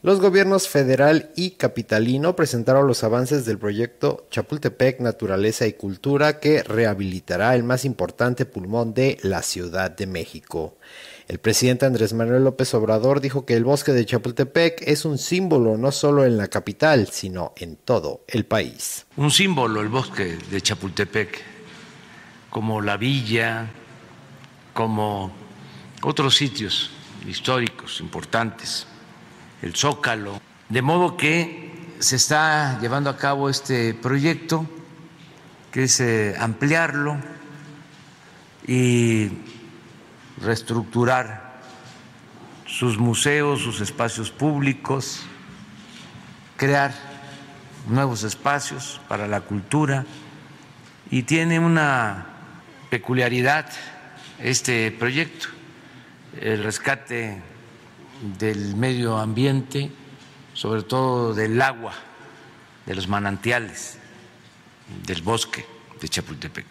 Los gobiernos federal y capitalino presentaron los avances del proyecto Chapultepec Naturaleza y Cultura que rehabilitará el más importante pulmón de la Ciudad de México. El presidente Andrés Manuel López Obrador dijo que el bosque de Chapultepec es un símbolo no solo en la capital, sino en todo el país. Un símbolo el bosque de Chapultepec, como la villa, como otros sitios históricos importantes el Zócalo. De modo que se está llevando a cabo este proyecto, que es eh, ampliarlo y reestructurar sus museos, sus espacios públicos, crear nuevos espacios para la cultura y tiene una peculiaridad este proyecto, el rescate del medio ambiente, sobre todo del agua, de los manantiales, del bosque de Chapultepec.